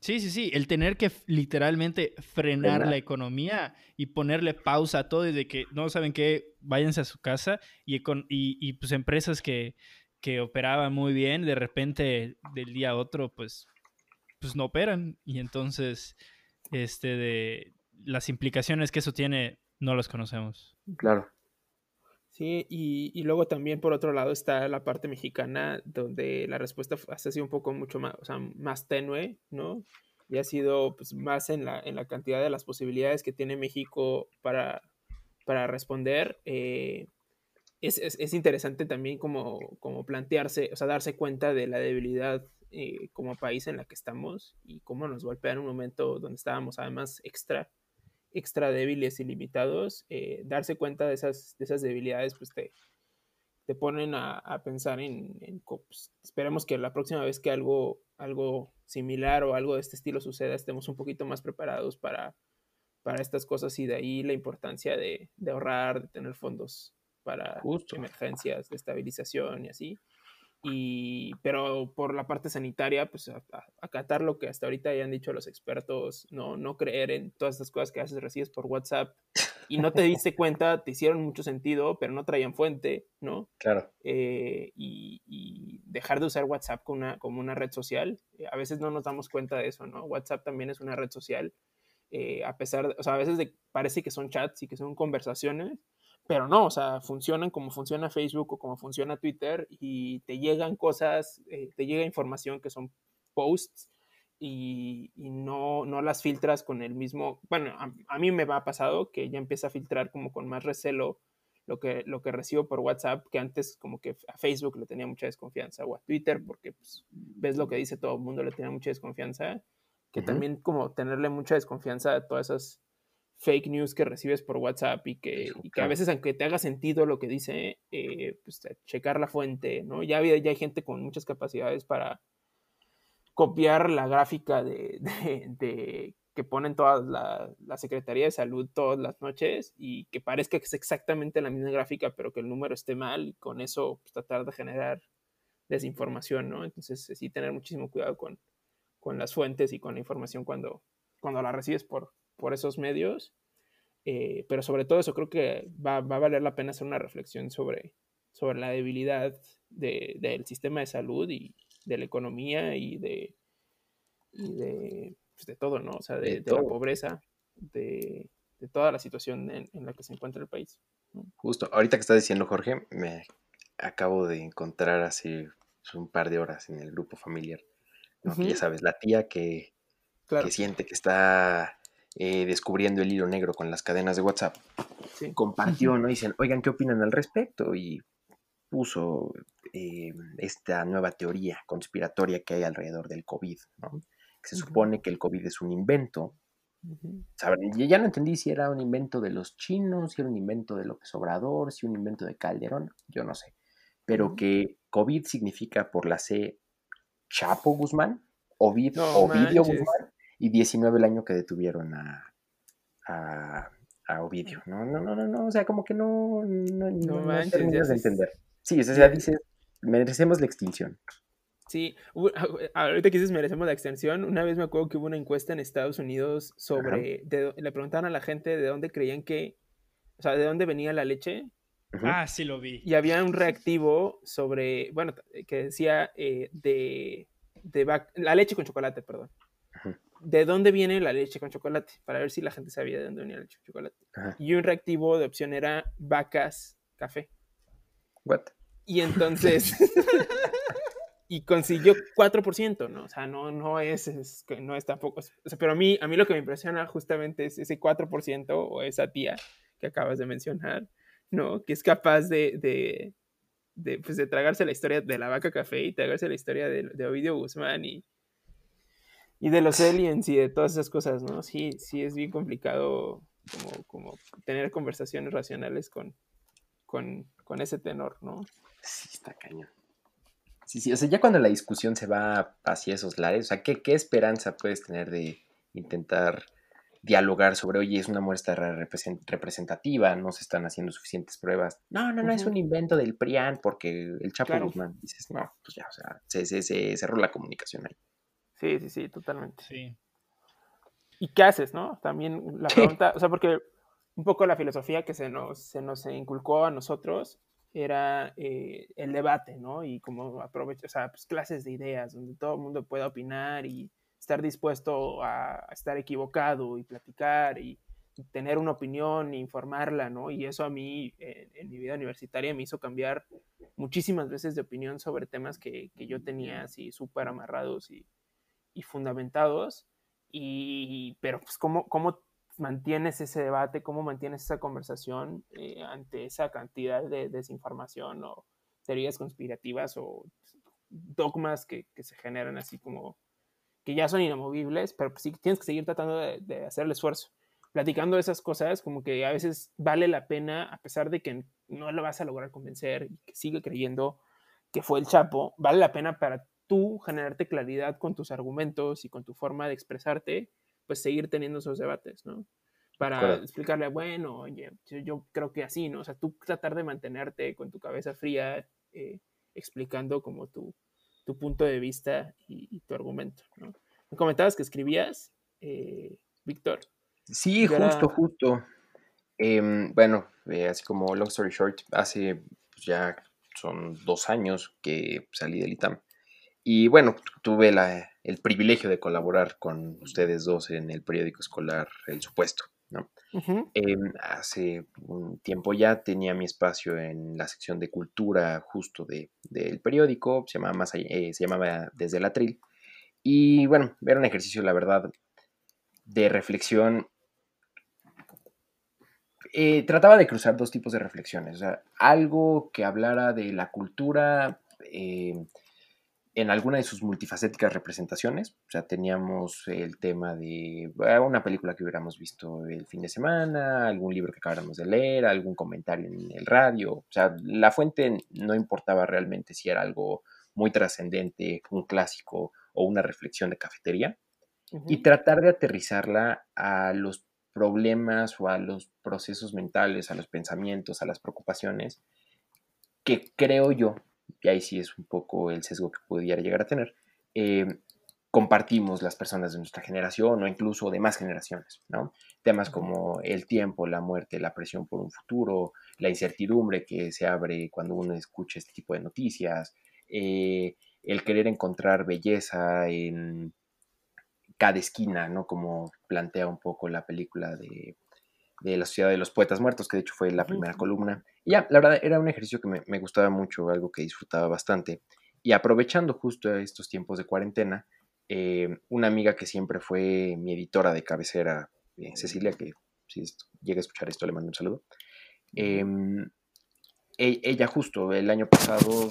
Sí, sí, sí, el tener que literalmente frenar la economía y ponerle pausa a todo desde que no saben qué, váyanse a su casa y, con, y, pues empresas que, que operaban muy bien, de repente del día a otro pues, pues no operan y entonces este de las implicaciones que eso tiene no las conocemos. Claro. Sí, y, luego también por otro lado está la parte mexicana, donde la respuesta ha sido un poco mucho más, más tenue, ¿no? Y ha sido pues, más en la, en la cantidad de las posibilidades que tiene México para, para responder. Eh, es, es, es, interesante también como, como plantearse, o sea, darse cuenta de la debilidad eh, como país en la que estamos y cómo nos golpea en un momento donde estábamos además extra extra débiles y limitados, eh, darse cuenta de esas, de esas debilidades, pues te, te ponen a, pensar en, pues, esperemos que la próxima vez que algo, algo similar o algo de este estilo suceda, estemos un poquito más preparados para, para estas cosas y de ahí la importancia de, ahorrar, de tener fondos para emergencias, de estabilización y así. Y, pero por la parte sanitaria, pues acatar lo que hasta ahorita hayan dicho los expertos, no, no creer en todas estas cosas que haces, recibes por WhatsApp y no te diste cuenta, te hicieron mucho sentido, pero no traían fuente, ¿no? Claro. Eh, y, dejar de usar WhatsApp como una, como una red social, eh, a veces no nos damos cuenta de eso, ¿no? WhatsApp también es una red social, eh, a pesar, de, o sea, a veces de, parece que son chats y que son conversaciones, pero no, o sea, funcionan como funciona Facebook o como funciona Twitter y te llegan cosas, eh, te llega información que son posts y, no, no, las filtras con el mismo, bueno, a, mí me ha pasado que ya empieza a filtrar como con más recelo lo que, lo que recibo por WhatsApp, que antes como que a Facebook le tenía mucha desconfianza o a Twitter porque pues, ves lo que dice todo el mundo, le tenía mucha desconfianza, que también como tenerle mucha desconfianza a todas esas fake news que recibes por WhatsApp y que, a veces, aunque te haga sentido lo que dice, eh, pues checar la fuente, ¿no? Ya, ya hay gente con muchas capacidades para copiar la gráfica de, que ponen toda la, la, Secretaría de Salud todas las noches y que parezca que es exactamente la misma gráfica, pero que el número esté mal y con eso pues, tratar de generar desinformación, ¿no? Entonces sí tener muchísimo cuidado con, con las fuentes y con la información cuando, cuando la recibes por, por esos medios. Eh, pero sobre todo eso creo que va, a valer la pena hacer una reflexión sobre, sobre la debilidad del sistema de salud y de la economía y de, de, pues, de todo, ¿no? O sea, de, la pobreza, de, toda la situación en, la que se encuentra el país. Justo, ahorita que estás diciendo, Jorge, me acabo de encontrar hace un par de horas en el grupo familiar. Ya sabes, la tía que, que siente que está eh, descubriendo el hilo negro con las cadenas de WhatsApp, compartió, ¿no? Dicen, oigan, ¿qué opinan al respecto? Y puso eh, esta nueva teoría conspiratoria que hay alrededor del COVID, ¿no? Que se supone que el COVID es un invento. ¿Saben? ya no entendí si era un invento de los chinos, si era un invento de López Obrador, si un invento de Calderón, yo no sé. Pero que COVID significa por la C Chapo Guzmán, Ovidio Guzmán, y 19 el año que detuvieron a, a, Ovidio. No, no, no, no, o sea, como que no, no, no, no de entender. Sí, o sea, dice, merecemos la extinción. Sí, ahorita que dices merecemos la extensión, una vez me acuerdo que hubo una encuesta en Estados Unidos sobre, le preguntaban a la gente de dónde creían que, o sea, de dónde venía la leche. Ah, sí lo vi. Y había un reactivo sobre, bueno, que decía eh, de, de la leche con chocolate, perdón. ¿De dónde viene la leche con chocolate? Para ver si la gente sabía de dónde venía la leche con chocolate. Y un reactivo de opción era vacas café. What? Y entonces y consiguió 4%, ¿no? O sea, no, no es, no es tampoco, pero a mí, a mí lo que me impresiona justamente es ese 4% o esa tía que acabas de mencionar, ¿no? Que es capaz de, de, de, pues, de tragarse la historia de la vaca café y tragarse la historia de, de Ovidio Guzmán y, y de los aliens y de todas esas cosas, ¿no? Sí, sí es bien complicado como, como tener conversaciones racionales con, con, con ese tenor, ¿no? Sí, está cañón. Sí, sí, o sea, ya cuando la discusión se va hacia esos lares, o sea, ¿qué, qué esperanza puedes tener de intentar dialogar sobre, oye, es una muestra representativa, no se están haciendo suficientes pruebas. No, no, no, es un invento del PRIAN porque el Chapo Guzmán. Dices, no, pues ya, o sea, se, se, se, cerró la comunicación ahí. Sí, sí, sí, totalmente. Sí. ¿Y qué haces, no? También la pregunta, o sea, porque un poco la filosofía que se nos, se nos inculcó a nosotros era eh, el debate, ¿no? Y como aprovechar, o sea, pues clases de ideas, donde todo el mundo pueda opinar y estar dispuesto a, estar equivocado y platicar y, tener una opinión e informarla, ¿no? Y eso a mí en mi vida universitaria me hizo cambiar muchísimas veces de opinión sobre temas que, que yo tenía así súper amarrados y, y, fundamentados. Y, pero pues cómo, cómo mantienes ese debate, cómo mantienes esa conversación eh, ante esa cantidad de desinformación o teorías conspirativas o dogmas que, se generan así como que ya son inamovibles, pero sí tienes que seguir tratando de, hacer el esfuerzo. Platicando esas cosas, como que a veces vale la pena, a pesar de que no lo vas a lograr convencer y que sigue creyendo que fue el Chapo, vale la pena para tú generarte claridad con tus argumentos y con tu forma de expresarte pues seguir teniendo esos debates, ¿no? Para explicarle, bueno, oye, yo, creo que así, ¿no? O sea, tú tratar de mantenerte con tu cabeza fría, eh, explicando como tu, tu, punto de vista y, tu argumento, ¿no? Me comentabas que escribías, eh, Víctor. Sí, justo, justo. Em, bueno, eh, así como long story short, hace pues, ya son dos años que salí del ITAM. Y bueno, tuve la, el privilegio de colaborar con ustedes dos en el periódico escolar El Supuesto. ¿no? Em, hace un tiempo ya tenía mi espacio en la sección de cultura justo del periódico, se llamaba, más, eh, se llamaba Desde el Atril. Y bueno, era un ejercicio, la verdad, de reflexión. Eh, trataba de cruzar dos tipos de reflexiones, o sea, algo que hablara de la cultura eh, en alguna de sus multifacéticas representaciones. O sea, teníamos el tema de una película que hubiéramos visto el fin de semana, algún libro que acabáramos de leer, algún comentario en el radio. O sea, la fuente no importaba realmente si era algo muy trascendente, un clásico o una reflexión de cafetería. Y tratar de aterrizarla a los problemas o a los procesos mentales, a los pensamientos, a las preocupaciones que creo yo y ahí sí es un poco el sesgo que pudiera llegar a tener, eh, compartimos las personas de nuestra generación o incluso de más generaciones, ¿no? Temas como el tiempo, la muerte, la presión por un futuro, la incertidumbre que se abre cuando uno escucha este tipo de noticias, eh, el querer encontrar belleza en cada esquina, ¿no? Como plantea un poco la película de, de la Sociedad de los Poetas Muertos, que de hecho fue la primera columna ya, la verdad, era un ejercicio que me, gustaba mucho, algo que disfrutaba bastante. Y aprovechando justo estos tiempos de cuarentena, eh, una amiga que siempre fue mi editora de cabecera, eh, Cecilia, que si llega a escuchar esto le mando un saludo. Em, e, ella justo el año pasado,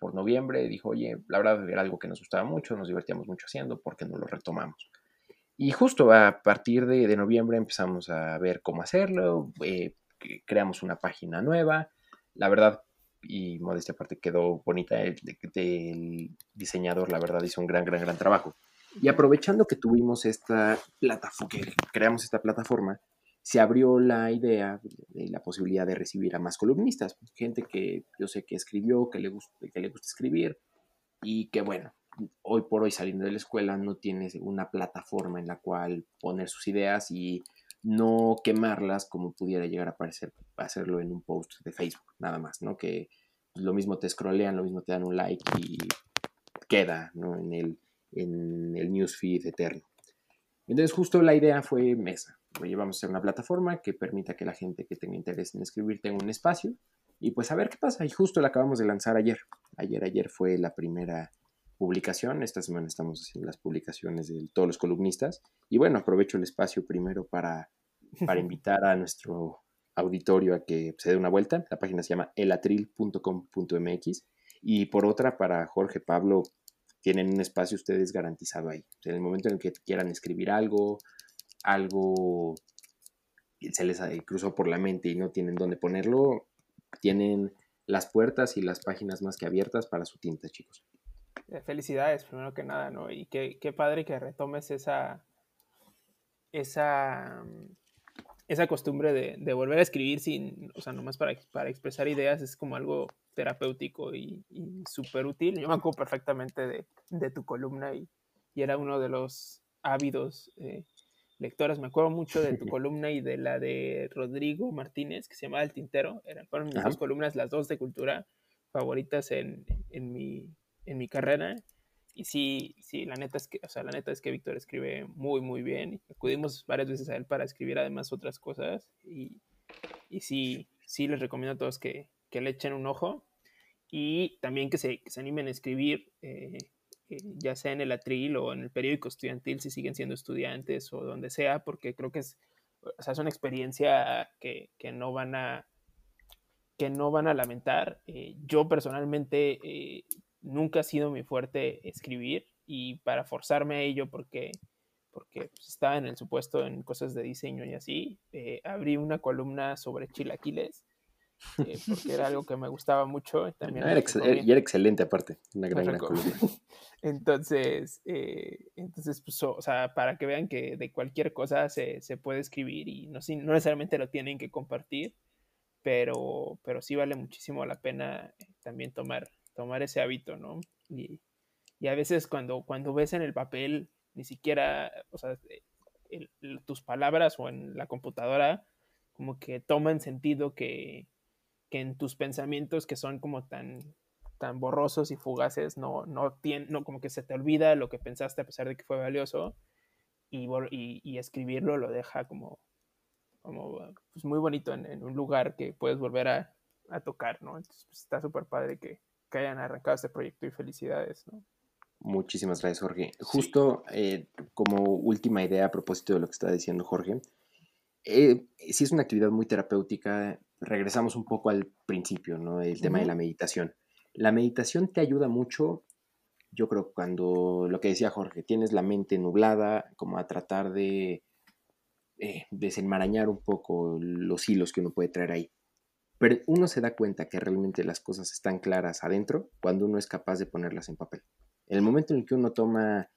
por noviembre, dijo, oye, la verdad era algo que nos gustaba mucho, nos divertíamos mucho haciendo, ¿por qué no lo retomamos? Y justo a partir de, noviembre empezamos a ver cómo hacerlo, eh, creamos una página nueva. La verdad, y modestia aparte, quedó bonita. El, diseñador, la verdad, hizo un gran, gran, gran trabajo. Y aprovechando que tuvimos esta plataforma, que creamos esta plataforma, se abrió la idea de la posibilidad de recibir a más columnistas, gente que yo sé que escribió, que le gusta, que le gusta escribir, y que bueno, hoy por hoy saliendo de la escuela no tienes una plataforma en la cual poner sus ideas y no quemarlas como pudiera llegar a parecer hacerlo en un post de Facebook, nada más, ¿no? Que lo mismo te scrollean, lo mismo te dan un like y queda, ¿no? En el, en el newsfeed eterno. Entonces justo la idea fue Mesa. Oye, vamos a hacer una plataforma que permita que la gente que tenga interés en escribir tenga un espacio y pues a ver qué pasa. Y justo la acabamos de lanzar ayer. Ayer, ayer fue la primera publicación. Esta semana estamos haciendo las publicaciones de todos los columnistas. Y bueno, aprovecho el espacio primero para, para invitar a nuestro auditorio a que se dé una vuelta. La página se llama elatril.com.mx. Y por otra, para Jorge Pablo, tienen un espacio ustedes garantizado ahí. en el momento en el que quieran escribir algo, algo se les cruzó por la mente y no tienen dónde ponerlo, tienen las puertas y las páginas más que abiertas para su tinta, chicos. Eh, felicidades, primero que nada, ¿no? Y qué, qué padre que retomes esa, esa, esa costumbre de, de, volver a escribir sin, o sea, nomás para, para expresar ideas, es como algo terapéutico y, súper útil. Yo me acuerdo perfectamente de, de tu columna y, y, era uno de los ávidos eh, lectores. Me acuerdo mucho de tu columna y de la de Rodrigo Martínez, que se llamaba El Tintero. Eran, fueron mis dos columnas, las dos de cultura favoritas en, en, mi, en mi carrera. Y sí, sí, la neta es que, o sea, la neta es que Víctor escribe muy, muy bien. Acudimos varias veces a él para escribir además otras cosas. Y, y sí, sí les recomiendo a todos que, que le echen un ojo y también que se, que se animen a escribir, eh, eh, ya sea en el atril o en el periódico estudiantil, si siguen siendo estudiantes o donde sea, porque creo que es, o sea, es una experiencia que, que, no van a que no van a lamentar. Eh, yo personalmente nunca ha sido mi fuerte escribir y para forzarme a ello porque porque pues, estaba en el supuesto en cosas de diseño y así, abrí una columna sobre chilaquiles eh, porque era algo que me gustaba mucho. También era y era excelente aparte, una gran, columna. entonces, eh, entonces pues, o sea, para que vean que de cualquier cosa se, se puede escribir y no, no necesariamente lo tienen que compartir, pero, pero sí vale muchísimo la pena eh, también tomar, tomar ese hábito, ¿no? Y, a veces cuando, cuando ves en el papel, ni siquiera, o sea, tus palabras o en la computadora, como que toman sentido que, que en tus pensamientos que son como tan, tan borrosos y fugaces, no, no, no como que se te olvida lo que pensaste a pesar de que fue valioso y, y, escribirlo lo deja como, como pues muy bonito en, un lugar que puedes volver a, a tocar, ¿no? Entonces pues, está súper padre que, que, hayan arrancado este proyecto y felicidades, ¿no? Muchísimas gracias, Jorge. Justo eh, como última idea a propósito de lo que está diciendo Jorge, eh, sí es una actividad muy terapéutica regresamos un poco al principio, ¿no? El tema de la meditación. La meditación te ayuda mucho, yo creo, cuando lo que decía Jorge, tienes la mente nublada, como a tratar de eh, desenmarañar un poco los hilos que uno puede traer ahí. Pero uno se da cuenta que realmente las cosas están claras adentro cuando uno es capaz de ponerlas en papel. El momento en que uno toma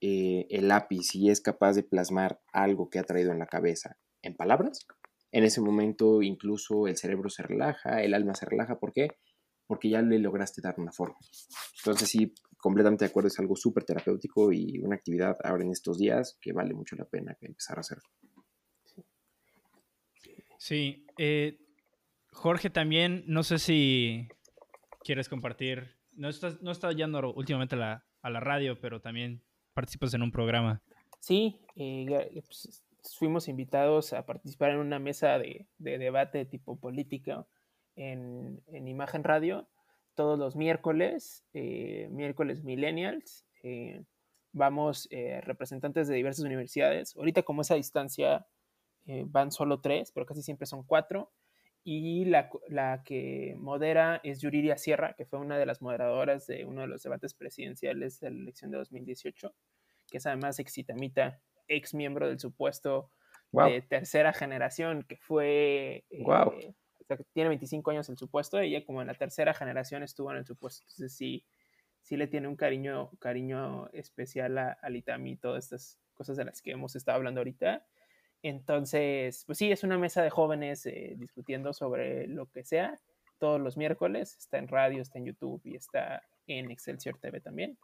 eh, el lápiz y es capaz de plasmar algo que ha traído en la cabeza en palabras, en ese momento incluso el cerebro se relaja, el alma se relaja. ¿Por qué? Porque ya le lograste dar una forma. Entonces sí, completamente de acuerdo, es algo súper terapéutico y una actividad ahora en estos días que vale mucho la pena empezar a hacer. Sí, eh, Jorge también, no sé si quieres compartir, no estás, no estás yendo últimamente a la, a la radio, pero también participas en un programa. Sí, eh, pues, fuimos invitados a participar en una mesa de, debate tipo política en, Imagen Radio todos los miércoles, eh, miércoles millennials. Eh, vamos eh, representantes de diversas universidades. Ahorita como esa distancia van solo tres, pero casi siempre son cuatro. Y la, la, que modera es Yuriria Sierra, que fue una de las moderadoras de uno de los debates presidenciales de la elección de 2018, que es además exitamita ex miembro del supuesto de tercera generación, que fue... Wow. Eh, tiene 25 años el supuesto, ella como en la tercera generación estuvo en el supuesto, entonces sí, sí le tiene un cariño, cariño especial a, a Litami y todas estas cosas de las que hemos estado hablando ahorita. Entonces, pues sí, es una mesa de jóvenes eh, discutiendo sobre lo que sea todos los miércoles, está en radio, está en YouTube y está en Excelsior TV también.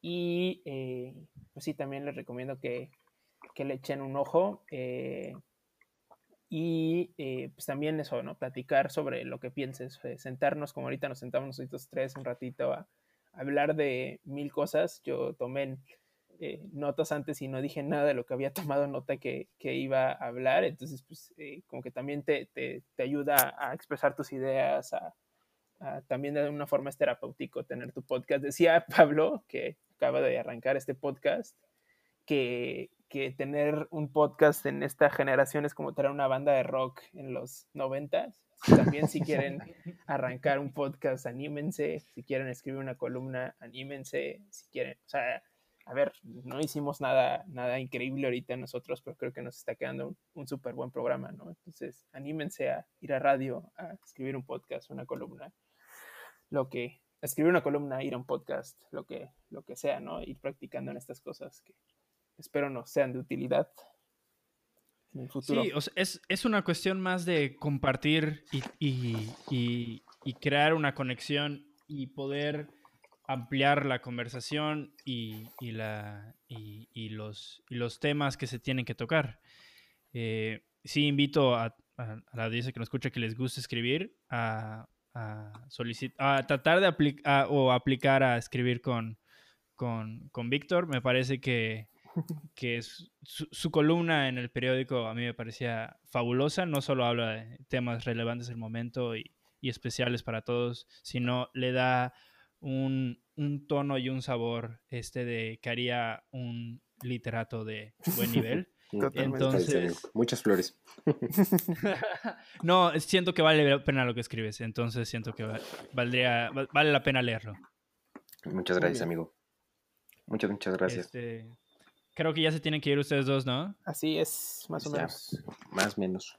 Y eh, pues sí, también les recomiendo que, que le echen un ojo. Eh, y pues también eso, ¿no? Platicar sobre lo que pienses, sentarnos como ahorita nos sentamos nosotros tres un ratito a, hablar de mil cosas. Yo tomé notas antes y no dije nada de lo que había tomado nota que, que iba a hablar, entonces pues como que también te, te, te, ayuda a expresar tus ideas, a, también de una forma es terapéutico tener tu podcast. Decía Pablo, que acaba de arrancar este podcast, que, que tener un podcast en esta generación es como tener una banda de rock en los noventas. También si quieren arrancar un podcast, anímense. Si quieren escribir una columna, anímense. Si quieren, o sea, a ver, no hicimos nada, nada increíble ahorita nosotros, pero creo que nos está quedando un, un súper buen programa, ¿no? Entonces, anímense a ir a radio, a escribir un podcast, una columna lo que, escribir una columna, ir a un podcast, lo que, lo que sea, ¿no? Ir practicando en estas cosas que espero no sean de utilidad en el futuro. Sí, es, una cuestión más de compartir y, crear una conexión y poder ampliar la conversación y, la, y, los, los temas que se tienen que tocar. Eh, sí, invito a, a, la audiencia que nos escucha que les guste escribir a a, a tratar de aplicar o aplicar a escribir con, con, con Víctor. Me parece que, que su, columna en el periódico a mí me parecía fabulosa. No solo habla de temas relevantes del momento y, y especiales para todos, sino le da un, un, tono y un sabor este de que haría un literato de buen nivel. Entonces, muchas flores. no, siento que vale la pena lo que escribes, entonces siento que valdría, vale la pena leerlo. Muchas gracias, amigo. Muchas, muchas gracias. Este, creo que ya se tienen que ir ustedes dos, ¿no? Así es, más o menos. Más o menos.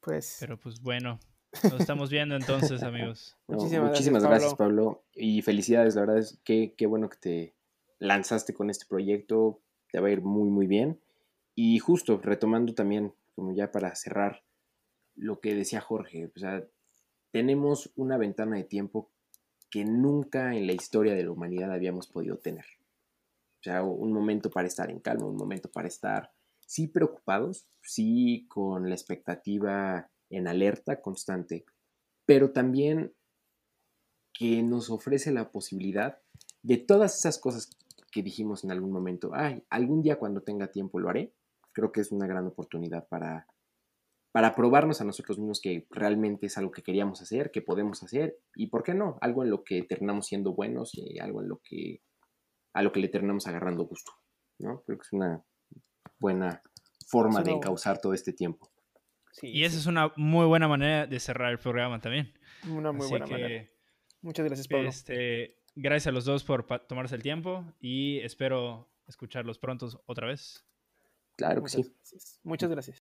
Pues. Pero pues bueno, nos estamos viendo entonces, amigos. muchísimas, gracias, Pablo. Y felicidades, la verdad es que qué bueno que te lanzaste con este proyecto te va a ir muy, muy bien. Y justo, retomando también, como ya para cerrar, lo que decía Jorge, o sea, tenemos una ventana de tiempo que nunca en la historia de la humanidad habíamos podido tener. O sea, un momento para estar en calma, un momento para estar, sí preocupados, sí con la expectativa en alerta constante, pero también que nos ofrece la posibilidad de todas esas cosas que dijimos en algún momento, ay, algún día cuando tenga tiempo lo haré, creo que es una gran oportunidad para, para probarnos a nosotros mismos que realmente es algo que queríamos hacer, que podemos hacer, y por qué no, algo en lo que terminamos siendo buenos y algo en lo que a lo que le terminamos agarrando gusto, ¿no? Creo que es una buena forma de encauzar todo este tiempo. Y esa es una muy buena manera de cerrar el programa también. Una muy buena manera. Muchas gracias, Pablo. Este, gracias a los dos por tomarse el tiempo y espero escucharlos pronto otra vez. Claro que sí. Muchas gracias.